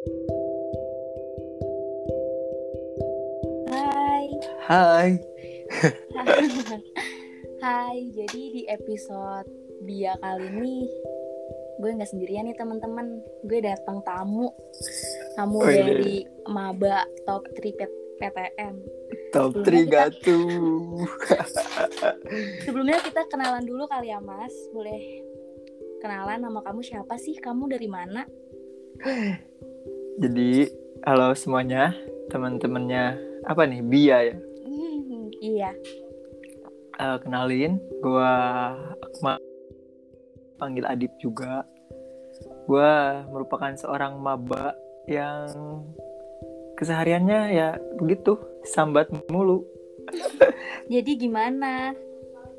Hai. Hai. Hai, jadi di episode dia kali ini gue nggak sendirian nih teman-teman. Gue datang tamu, tamu Oh, iya. dari maba top 3 P- PTN. Top Sebelumnya 3 kita- gatu. Sebelumnya kita kenalan dulu kali ya Mas. Boleh kenalan nama kamu siapa sih? Kamu dari mana? Jadi, halo semuanya, teman-temannya apa nih? Bia ya. Hmm, iya. Eh, kenalin, gua Akmal. Panggil Adip juga. Gua merupakan seorang maba yang kesehariannya ya begitu, sambat mulu. Jadi gimana?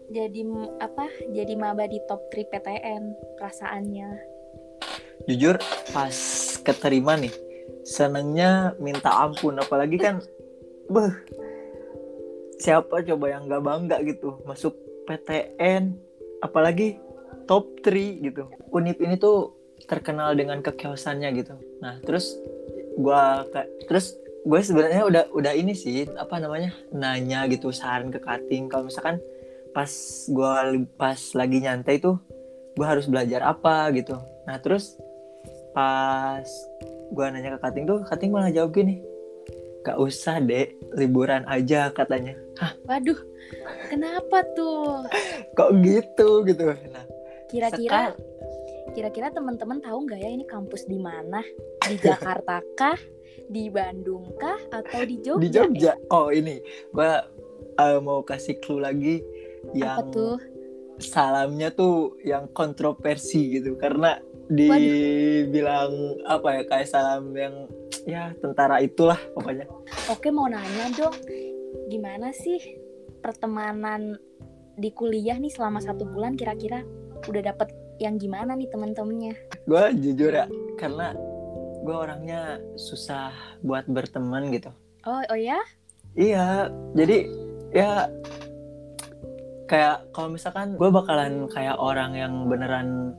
Jadi apa? Jadi maba di top 3 PTN perasaannya. Jujur, pas keterima nih, senengnya minta ampun. Apalagi kan, beh, siapa coba yang gak bangga gitu masuk PTN, apalagi top 3 gitu. Unip ini tuh terkenal dengan kekeosannya gitu. Nah, terus gua terus gue sebenarnya udah udah ini sih apa namanya nanya gitu saran ke kating kalau misalkan pas li- pas lagi nyantai tuh gue harus belajar apa gitu nah terus pas gua nanya ke kating tuh kating malah jawab gini gak usah dek liburan aja katanya Waduh, kenapa tuh? kok gitu gitu nah Kira-kira kira-kira teman-teman tahu nggak ya ini kampus di mana? Di Jakarta kah? Di Bandung kah? Atau di Jogja? di Jogja oh ini gua eh, mau kasih clue lagi Ya? Apa yang tuh? salamnya tuh yang kontroversi gitu karena dibilang apa ya kayak salam yang ya tentara itulah pokoknya Oke, mau nanya dong. Gimana sih pertemanan di kuliah nih selama satu bulan kira-kira udah dapet yang gimana nih teman-temannya? gue jujur ya karena gue orangnya susah buat berteman gitu Oh, oh ya? iya jadi ya kayak kalau misalkan gue bakalan kayak orang yang beneran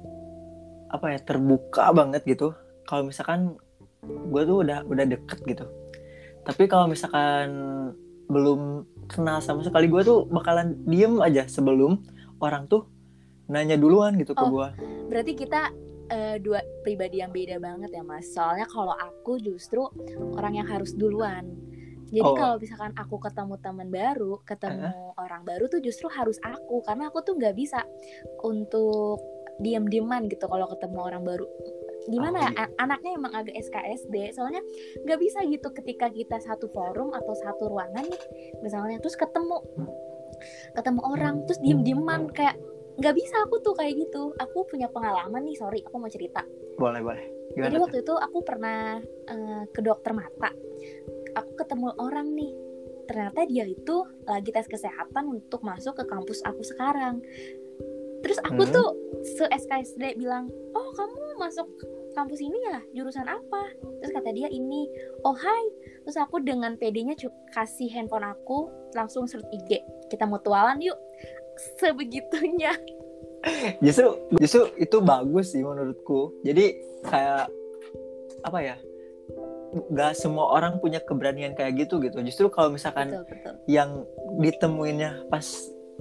apa ya terbuka banget gitu kalau misalkan gue tuh udah udah deket gitu tapi kalau misalkan belum kenal sama sekali gue tuh bakalan diem aja sebelum orang tuh nanya duluan gitu ke Oh. gue Berarti kita eh, dua pribadi yang beda banget ya, Mas. Soalnya kalau aku justru orang yang harus duluan. Jadi Oh. kalau misalkan aku ketemu teman baru, ketemu orang baru tuh justru harus aku karena aku tuh nggak bisa untuk diam-diaman gitu kalau ketemu orang baru. Gimana Oh, ya? a- Anaknya emang agak SKSD. Soalnya nggak bisa gitu ketika kita satu forum atau satu ruangan nih, misalnya terus ketemu ketemu orang terus diem-dieman kayak nggak bisa aku tuh kayak gitu aku punya pengalaman nih sorry aku mau cerita boleh boleh jadi gimana tuh? waktu itu aku pernah eh, ke dokter mata aku ketemu orang nih ternyata dia itu lagi tes kesehatan untuk masuk ke kampus aku sekarang terus aku Hmm. tuh se SKSD bilang oh kamu masuk kampus ini ya? Jurusan apa? Terus kata dia ini oh hai. Terus aku dengan PD-nya kasih handphone aku langsung search IG kita mutualan yuk. Sebegitunya. Justru justru itu bagus sih menurutku. Jadi kayak apa ya nggak semua orang punya keberanian kayak gitu gitu. Justru kalau misalkan betul betul. yang ditemuinnya pas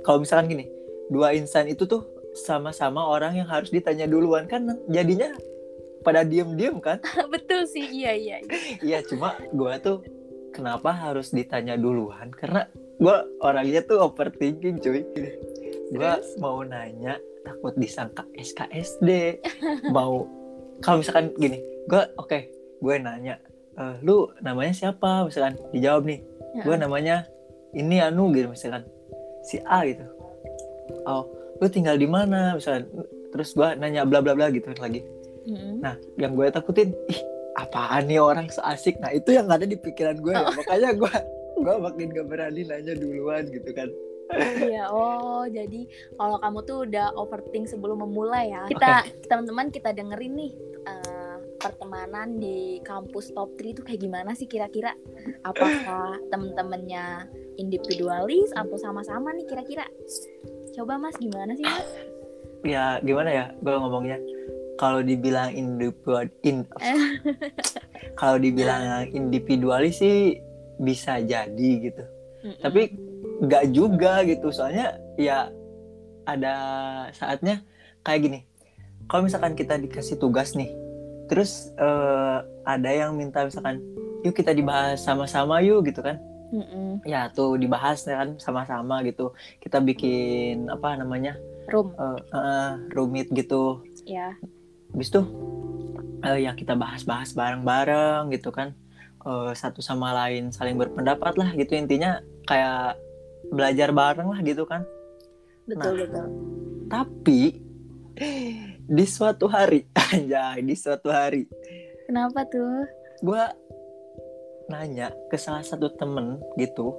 kalau misalkan gini dua insan itu tuh sama-sama orang yang harus ditanya duluan. Kan jadinya pada diem-diem kan? Betul sih iya iya, iya. iya cuma gua tuh kenapa harus ditanya duluan? Karena gua orangnya tuh overthinking cuy. Terus? mau nanya takut disangka SKSD mau kalau misalkan gini gue oke gue nanya "Eh, lu namanya siapa? Misalkan dijawab nih gue namanya ini anu gitu misalkan si A gitu oh lu tinggal di mana misalkan terus gue nanya bla bla bla gitu lagi Mm-mm. nah yang gue takutin ih apaan nih orang so asik nah itu yang ada di pikiran gue ya makanya gue gue makin gak berani nanya duluan gitu kan Iya, oh jadi kalau kamu tuh udah overthink sebelum memulai ya. Kita teman-teman kita dengerin nih eh, pertemanan di kampus top 3 itu kayak gimana sih kira-kira? Apakah temen-temennya individualis atau sama-sama nih kira-kira? Coba Mas gimana sih Mas? ya gimana ya? Gue ngomongnya kalau dibilang individual in kalau dibilang individualis sih bisa jadi gitu. Mm-mm. tapi nggak juga gitu. Soalnya ya ada saatnya kayak gini. Kalau misalkan kita dikasih tugas nih terus eh, ada yang minta misalkan yuk kita dibahas sama-sama yuk gitu kan Mm-mm. ya tuh dibahas kan sama-sama gitu. Kita bikin apa namanya room. eh, eh, rumit gitu. Ya. Habis tuh eh, ya kita bahas-bahas bareng-bareng gitu kan. Eh, satu sama lain saling berpendapat lah gitu. Intinya kayak belajar bareng lah gitu kan. Betul Nah. betul. tapi di suatu hari aja di suatu hari. Kenapa tuh? Gue nanya ke salah satu temen gitu.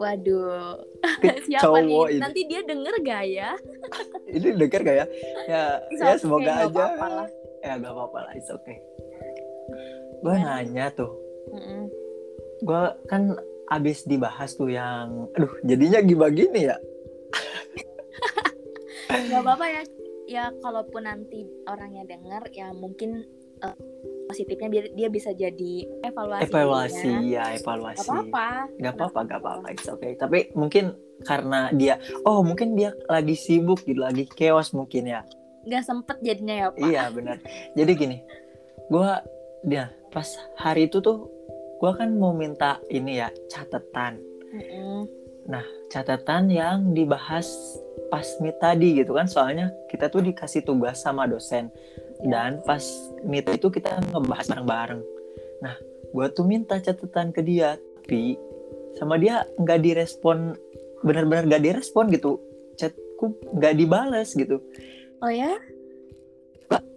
Waduh. Ke siapa cowok nih? ini. Nanti dia denger gak ya? Ini denger gak ya? Ya It's ya okay, semoga nggak aja. apa-apa lah. ya gak apa-apa lah it's okay. Gue Gimana? nanya tuh. Mm-mm. gue kan abis dibahas tuh yang aduh jadinya gimana gini ya? Nggak apa-apa ya. Ya kalaupun nanti orangnya denger ya mungkin eh, positifnya biar dia bisa jadi evaluasi evaluasi ya. evaluasi. Gak apa-apa. Nggak apa-apa nggak apa-apa it's okay. Tapi mungkin karena dia oh mungkin dia lagi sibuk gitu lagi chaos mungkin ya. Nggak sempet jadinya ya pak. Iya benar. Jadi gini gua dia pas hari itu tuh gua kan mau minta ini ya catatan. Mm-mm. catatan yang dibahas pas meet tadi gitu kan soalnya kita tuh dikasih tugas sama dosen. Dan pas meet itu kita ngebahas bareng-bareng. Nah gua tuh minta catatan ke dia tapi sama dia nggak direspon benar-benar nggak direspon gitu. Chatku nggak dibales gitu. Oh ya?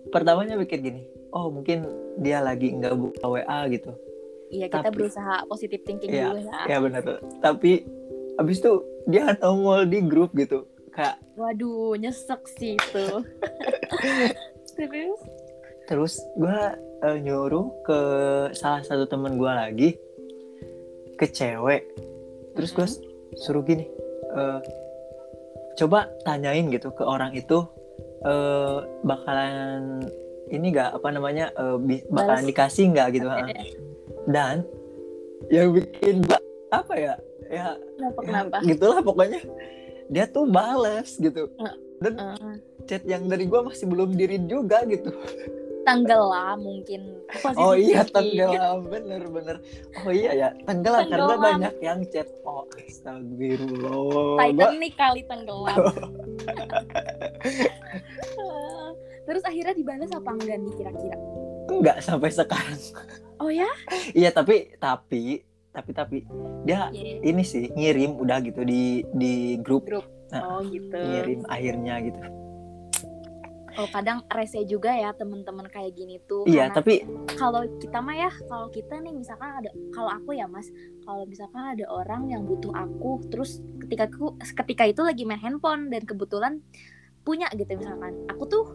Pertamanya pikir gini. Oh mungkin dia lagi nggak buka WA gitu. Iya kita Tapi- berusaha positif thinking Iya, dulu ya. ya benar. Tuh tapi abis itu dia nongol di grup gitu. Kayak waduh nyesek sih itu terus terus gue nyuruh ke salah satu temen gue lagi ke cewek. Terus gue suruh gini eh, coba tanyain gitu ke orang itu eh, bakalan ini gak apa namanya bi- bakalan Balas. dikasih nggak gitu ha. dan yang bikin apa ya ya kenapa ya, kenapa? gitulah pokoknya. Dia tuh bales gitu dan Eh, chat yang dari gua masih belum dirin juga gitu. Tenggelam mungkin. Positif oh iya tenggelam. Bener bener. Oh iya ya tenggelam karena Tenggelam. banyak yang chat. Oh astagfirullah. Titanic kali tenggelam. Terus akhirnya dibalas apa enggak nih kira-kira? Enggak sampai sekarang. Oh ya? Iya tapi tapi tapi tapi dia Iya. ini sih ngirim udah gitu di di grup. Grup. Oh gitu. Ngirim akhirnya gitu. Oh kadang rese juga ya temen-temen kayak gini tuh iya tapi kalau kita mah ya kalau kita nih misalkan ada kalau aku ya mas kalau misalkan ada orang yang butuh aku terus ketika aku ketika itu lagi main handphone dan kebetulan punya gitu misalkan aku tuh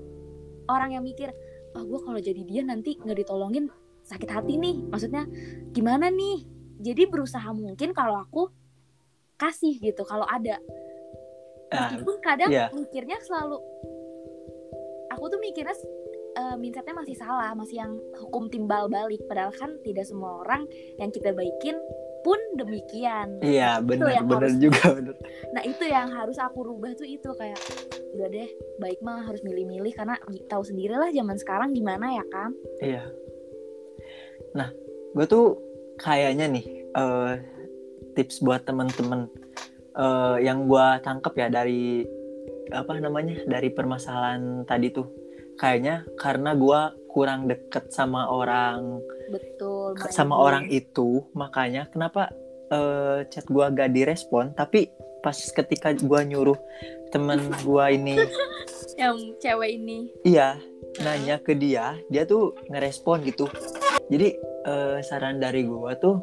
orang yang mikir ah gue kalau jadi dia nanti nggak ditolongin sakit hati nih. Maksudnya gimana nih? Jadi berusaha mungkin kalau aku kasih gitu kalau ada meskipun kadang iya. mikirnya selalu aku tuh mikirnya eh, mindsetnya masih salah masih yang hukum timbal balik padahal kan tidak semua orang yang kita baikin pun demikian iya yang bener harus- juga bener nah itu yang harus aku rubah tuh itu kayak udah deh baik mah harus milih-milih karena tahu sendiri lah zaman sekarang gimana ya kan Iya. Nah, gue tuh kayaknya nih eh, tips buat temen-temen eh, yang gue tangkep ya dari apa namanya dari permasalahan tadi tuh kayaknya karena gue kurang deket sama orang betul sama orang itu makanya kenapa eh, chat gue gak direspon tapi pas ketika gue nyuruh temen gue ini yang cewek ini Iya, nanya ke dia, dia tuh ngerespon gitu. Jadi eh, saran dari gua tuh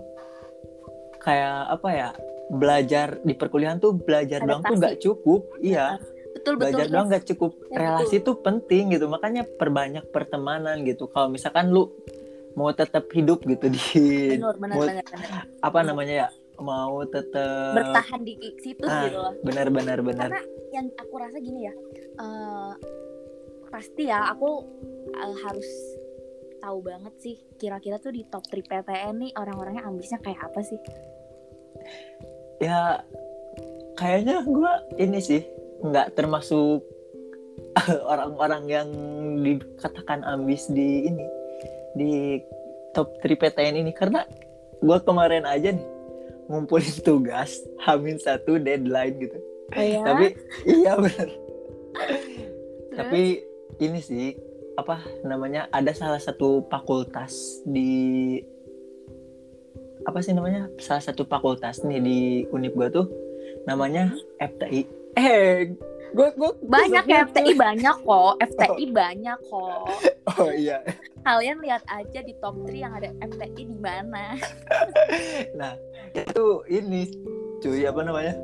kayak apa ya? Belajar di perkuliahan tuh belajar doang tuh Adaptasi. nggak cukup. Iya, betul betul belajar yes. doang nggak cukup. Ya, Relasi tuh penting gitu. Makanya perbanyak pertemanan gitu. Kalau misalkan lu mau tetap hidup gitu di benar benar mau- benar benar. apa namanya ya? Mau tetap bertahan di situ Ah, gitu loh benar benar benar. karena yang aku rasa gini ya eh, pasti ya aku uh, harus tahu banget sih kira-kira tuh di top 3 PTN nih orang-orangnya ambisnya kayak apa sih? Ya kayaknya gue ini sih nggak termasuk orang-orang yang dikatakan ambis di ini di top 3 PTN ini. Karena gue kemarin aja nih ngumpulin tugas hamin satu deadline gitu. Oh ya? tapi iya benar tapi ini sih apa namanya ada salah satu fakultas di apa sih namanya salah satu fakultas nih di univ gua tuh namanya FTI eh gua gua banyak ya FTI banyak kok. FTI banyak kok. Oh iya. Kalian lihat aja di top 3 yang ada FTI di mana. Nah itu ini cuy apa namanya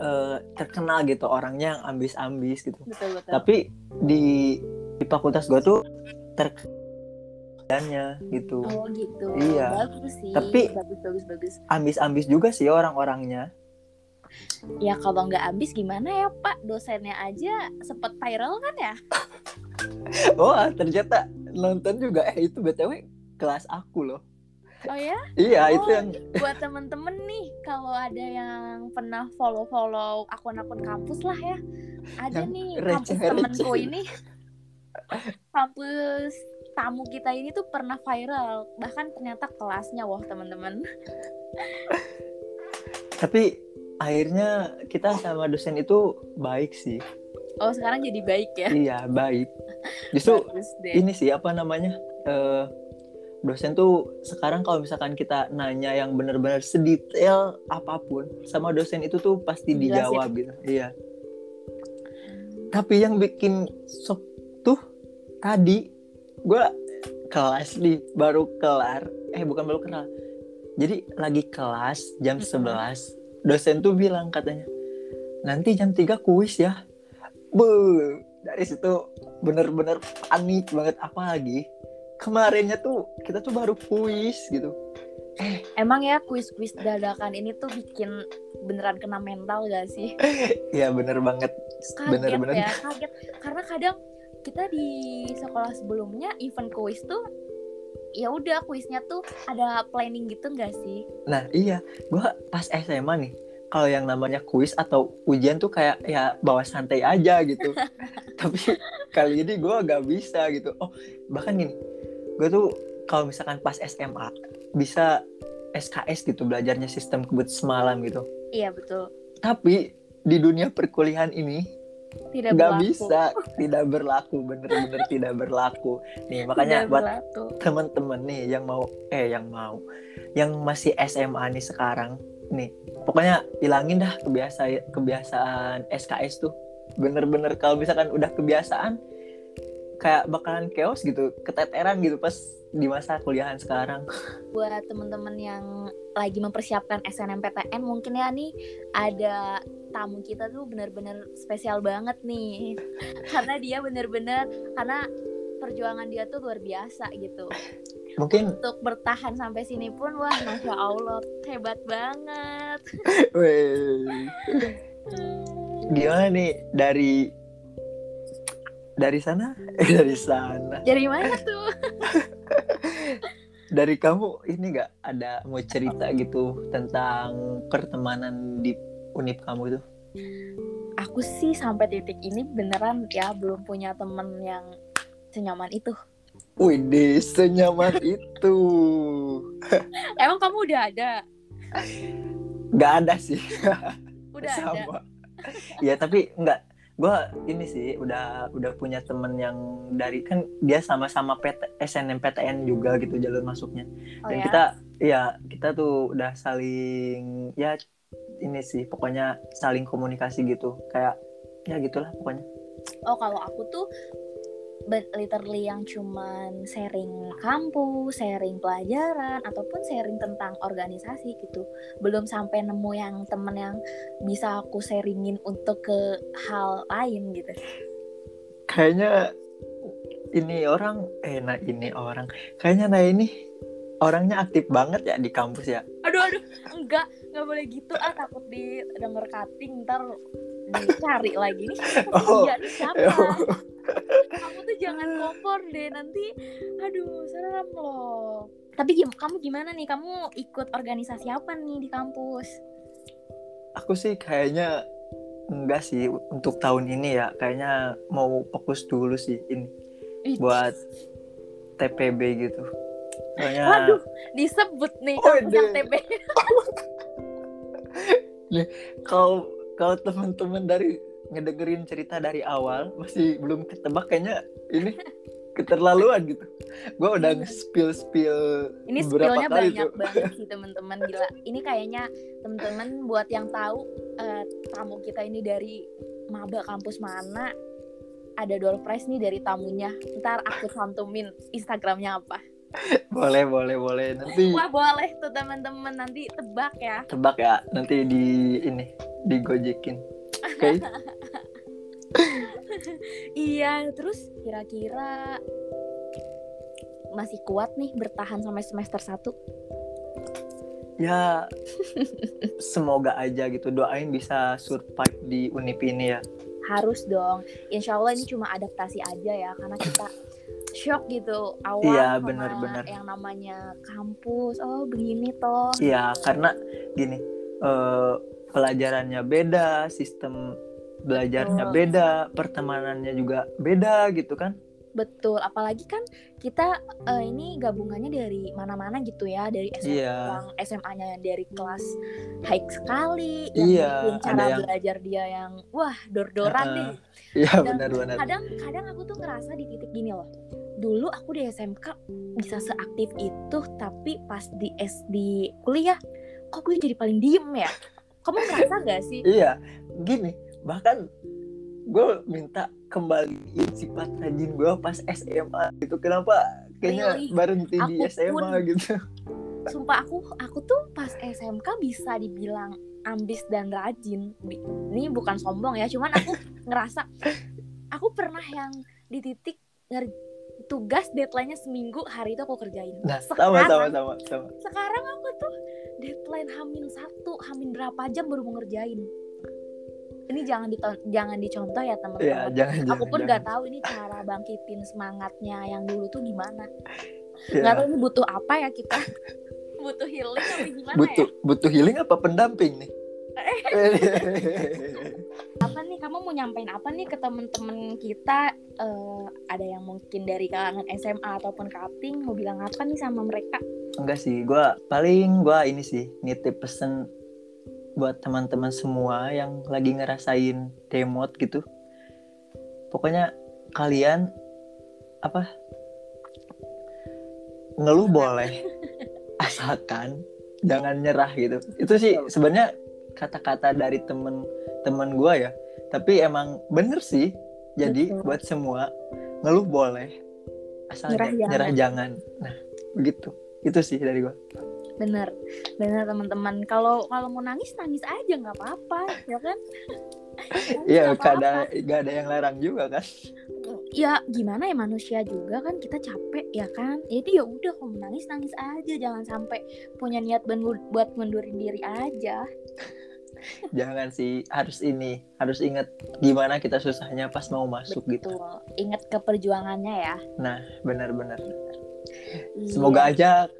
Eh, terkenal gitu orangnya yang ambis-ambis gitu. Betul betul. Tapi di di fakultas gua tuh terkenalnya gitu. Oh gitu. Iya. bagus sih Tapi- bagus bagus. bagus ambis-ambis juga sih orang-orangnya. Ya kalau nggak ambis gimana ya pak? Dosennya aja sempet viral kan ya? Oh ternyata nonton juga. Eh itu btw kelas aku loh. Oh ya? Iya Oh. itu yang buat temen-temen nih kalau ada yang pernah follow-follow akun-akun kampus lah ya. Ada Yang nih kampus temenku ini. Kampus tamu kita ini tuh pernah viral. Bahkan ternyata kelasnya wah teman-teman. Tapi akhirnya kita sama dosen itu baik sih. Oh sekarang jadi baik ya? Iya baik. Justru ini sih apa namanya eh, dosen tuh sekarang kalau misalkan kita nanya yang benar-benar sedetail apa pun sama dosen itu tuh pasti Dijelasin. dijawab gitu. Iya. Tapi yang bikin shock tuh tadi gue kelas nih baru kelar eh bukan baru kelar. Jadi lagi kelas jam Mm-mm. 11 dosen tuh bilang katanya nanti jam 3 kuis ya. Bu, dari situ bener-bener panik banget. Apalagi kemarinnya tuh kita tuh baru kuis gitu. Emang ya kuis-kuis dadakan ini tuh bikin beneran kena mental gak sih? Ya bener banget. Kaget Bener-bener. ya kaget. Karena kadang kita di sekolah sebelumnya event kuis tuh ya udah kuisnya tuh ada planning gitu nggak sih? Nah iya. Gua pas SMA nih kalau yang namanya kuis atau ujian tuh kayak ya bawa santai aja gitu. Tapi kali ini gua gak bisa gitu. Oh bahkan gini gue tuh kalau misalkan pas SMA bisa SKS gitu belajarnya sistem kebut semalam gitu. Iya betul. Tapi di dunia perkuliahan ini tidak nggak berlaku. bisa. Tidak berlaku. Bener-bener tidak berlaku. Nih makanya Tidak buat temen-temen nih yang mau eh yang mau yang masih SMA nih sekarang nih pokoknya ilangin dah kebiasaan kebiasaan SKS tuh. Bener-bener kalau misalkan udah kebiasaan kayak bakalan chaos gitu keteteran gitu pas di masa kuliahan sekarang. Buat temen-temen yang lagi mempersiapkan SNMPTN mungkin ya nih ada tamu kita tuh bener-bener spesial banget nih. Karena dia bener-bener karena perjuangan dia tuh luar biasa gitu. Mungkin untuk bertahan sampai sini pun wah masya Allah hebat banget. Weh, gimana nih dari dari sana? Eh dari sana. Dari mana tuh? Dari kamu ini nggak ada mau cerita gitu tentang pertemanan di univ kamu itu? Aku sih sampai titik ini beneran ya belum punya temen yang senyaman itu. Wih, senyaman itu. Emang kamu udah ada? Nggak ada sih. Udah ada? Sama. Ya tapi nggak gue ini sih udah udah punya temen yang dari kan dia sama-sama PT, SNMPTN juga gitu jalur masuknya. Oh dan ya? kita ya kita tuh udah saling ya ini sih pokoknya saling komunikasi gitu. Kayak ya gitulah pokoknya. Oh kalau aku tuh literally yang cuman sharing kampus, sharing pelajaran ataupun sharing tentang organisasi gitu. Belum sampai nemu yang temen yang bisa aku sharingin untuk ke hal lain gitu. kayaknya ini orang eh nah ini orang kayaknya nah ini orangnya aktif banget ya di kampus ya Aduh aduh, enggak, enggak boleh gitu ah takut didengar cutting ntar dicari lagi. Nih siapa Oh. dia nih siapa? Kamu tuh jangan kompor deh nanti aduh serem loh. Tapi gim kamu gimana nih? Kamu ikut organisasi apa nih di kampus? Aku sih kayaknya enggak sih untuk tahun ini ya. Kayaknya mau fokus dulu sih ini Ih, buat TPB gitu. Soalnya waduh disebut nih Oh, kampus yang deh. TB kalau kalau teman-teman dari ngedengerin cerita dari awal masih belum ketebak kayaknya ini keterlaluan gitu. Gue udah spill spill ini kali banyak tuh. banget sih teman-teman. Gila. Ini kayaknya teman-teman buat yang tahu eh, tamu kita ini dari maba kampus mana ada door prize nih dari tamunya. Ntar aku cantumin instagramnya apa. Boleh boleh boleh. Nanti wah boleh tuh teman-teman. Nanti tebak ya. Tebak ya. Nanti di ini digojekin. Oke iya terus kira-kira masih kuat nih bertahan sampai semester 1 ya semoga aja gitu. Doain bisa survive di unip ini ya. Harus dong. Insya Allah ini cuma adaptasi aja ya karena kita shock gitu. Awal Iya, sama benar-benar. yang namanya kampus. Oh begini toh. Iya, karena gini, eh, pelajarannya beda, sistem belajarnya Betul. beda, pertemanannya juga beda gitu kan? betul apalagi kan kita eh, ini gabungannya dari mana-mana gitu ya dari SMA Iya. yang SMA-nya yang dari kelas high sekali yang ada cara yang- belajar dia yang wah dor-doran Heeh. nih Iya Dan benar-benar. kadang kadang aku tuh ngerasa di titik gini loh dulu aku di SMK bisa seaktif itu tapi pas di SD kuliah kok gue jadi paling diem ya kamu ngerasa gak sih Iya, gini, bahkan gue minta kembaliin sifat rajin gue pas SMA gitu. Kenapa kayaknya Really? berhenti di Aku SMA pun. gitu? sumpah aku aku tuh pas SMK bisa dibilang ambis dan rajin ini bukan sombong ya cuman aku ngerasa aku pernah yang di titik nger- tugas deadline-nya seminggu hari itu aku kerjain Nah, sama sama sama sama. sekarang aku tuh deadline hamin satu hamin berapa jam baru mau ngerjain. Ini jangan diton- jangan dicontoh ya teman-teman. Jangan aku jangan. pun nggak tahu ini cara bangkitin semangatnya yang dulu tuh gimana. Nggak tahu ini butuh apa ya kita? Butuh healing apa gimana butuh ya butuh healing apa pendamping nih? apa nih? Kamu mau nyampein apa nih ke temen-temen kita? Eh, ada yang mungkin dari kalangan SMA ataupun cutting mau bilang apa nih sama mereka? Enggak sih, gua paling gua ini sih nitip pesen buat teman-teman semua yang lagi ngerasain demot gitu. Pokoknya kalian apa? Ngeluh boleh asalkan jangan nyerah gitu. Itu sih sebenarnya kata-kata dari temen-temen gua ya. Tapi emang bener sih. Jadi Betul. buat semua ngeluh boleh asal Nyerah nyerah, jangan. jangan. Nah, begitu. Itu sih dari gua. bener bener teman-teman kalau kalau mau nangis nangis aja nggak apa-apa ya kan Iya, gak ada gak ada yang larang juga kan. ya gimana ya manusia juga kan kita capek ya kan jadi ya udah kalau mau nangis nangis aja jangan sampai punya niat buat mundurin diri aja Jangan sih, harus ini, harus ingat gimana kita susahnya pas mau masuk gitu. Betul. ingat ke perjuangannya ya Nah, benar-benar. Iya. Semoga aja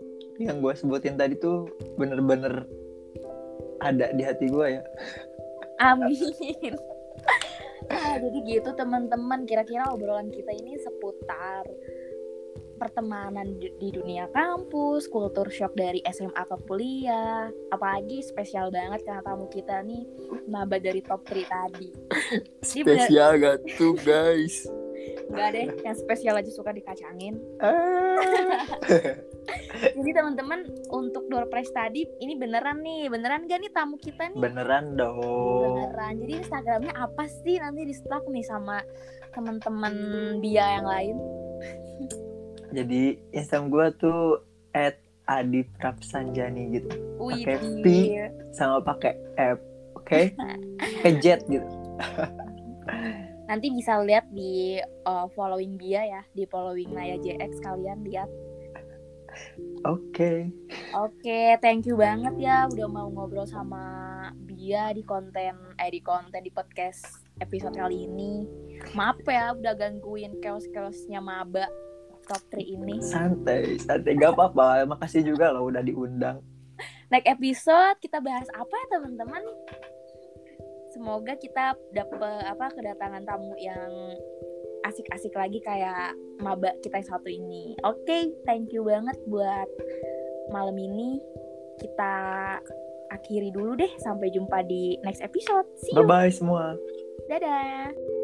yang gue sebutin tadi tuh bener-bener ada di hati gue ya. Amin. Nah, jadi gitu teman-teman, kira-kira obrolan kita ini seputar pertemanan di dunia kampus, kultur shock dari SMA ke kuliah. Apalagi spesial banget karena tamu kita nih maba dari top 3 tadi. Ini bener- Spesial gak tuh guys? Enggak deh, yang spesial aja suka dikacangin. Ah. Jadi teman-teman untuk door prize tadi ini beneran nih, beneran gak nih tamu kita nih? Beneran dong. beneran jadi instagramnya apa sih nanti di stalk nih sama teman-teman dia yang lain Jadi Instagram gue tuh at Adi Prapsanjani gitu. Pakai P. Sama pakai F. Oke? Pakai jet gitu. nanti bisa lihat di uh, following dia ya di following Naya JX kalian lihat Oke. oke thank you banget ya udah mau ngobrol sama Bia di konten eh di konten di podcast episode kali ini Maaf ya udah gangguin chaos-chaosnya maba top 3 ini. Santai, santai gak apa-apa. Makasih juga loh udah diundang. Next episode kita bahas apa ya teman-teman? Semoga kita dapet apa kedatangan tamu yang asik-asik lagi kayak maba kita yang satu ini. Oke, okay, thank you banget buat malam ini. Kita akhiri dulu deh. Sampai jumpa di next episode. See you. Bye-bye semua. Dadah.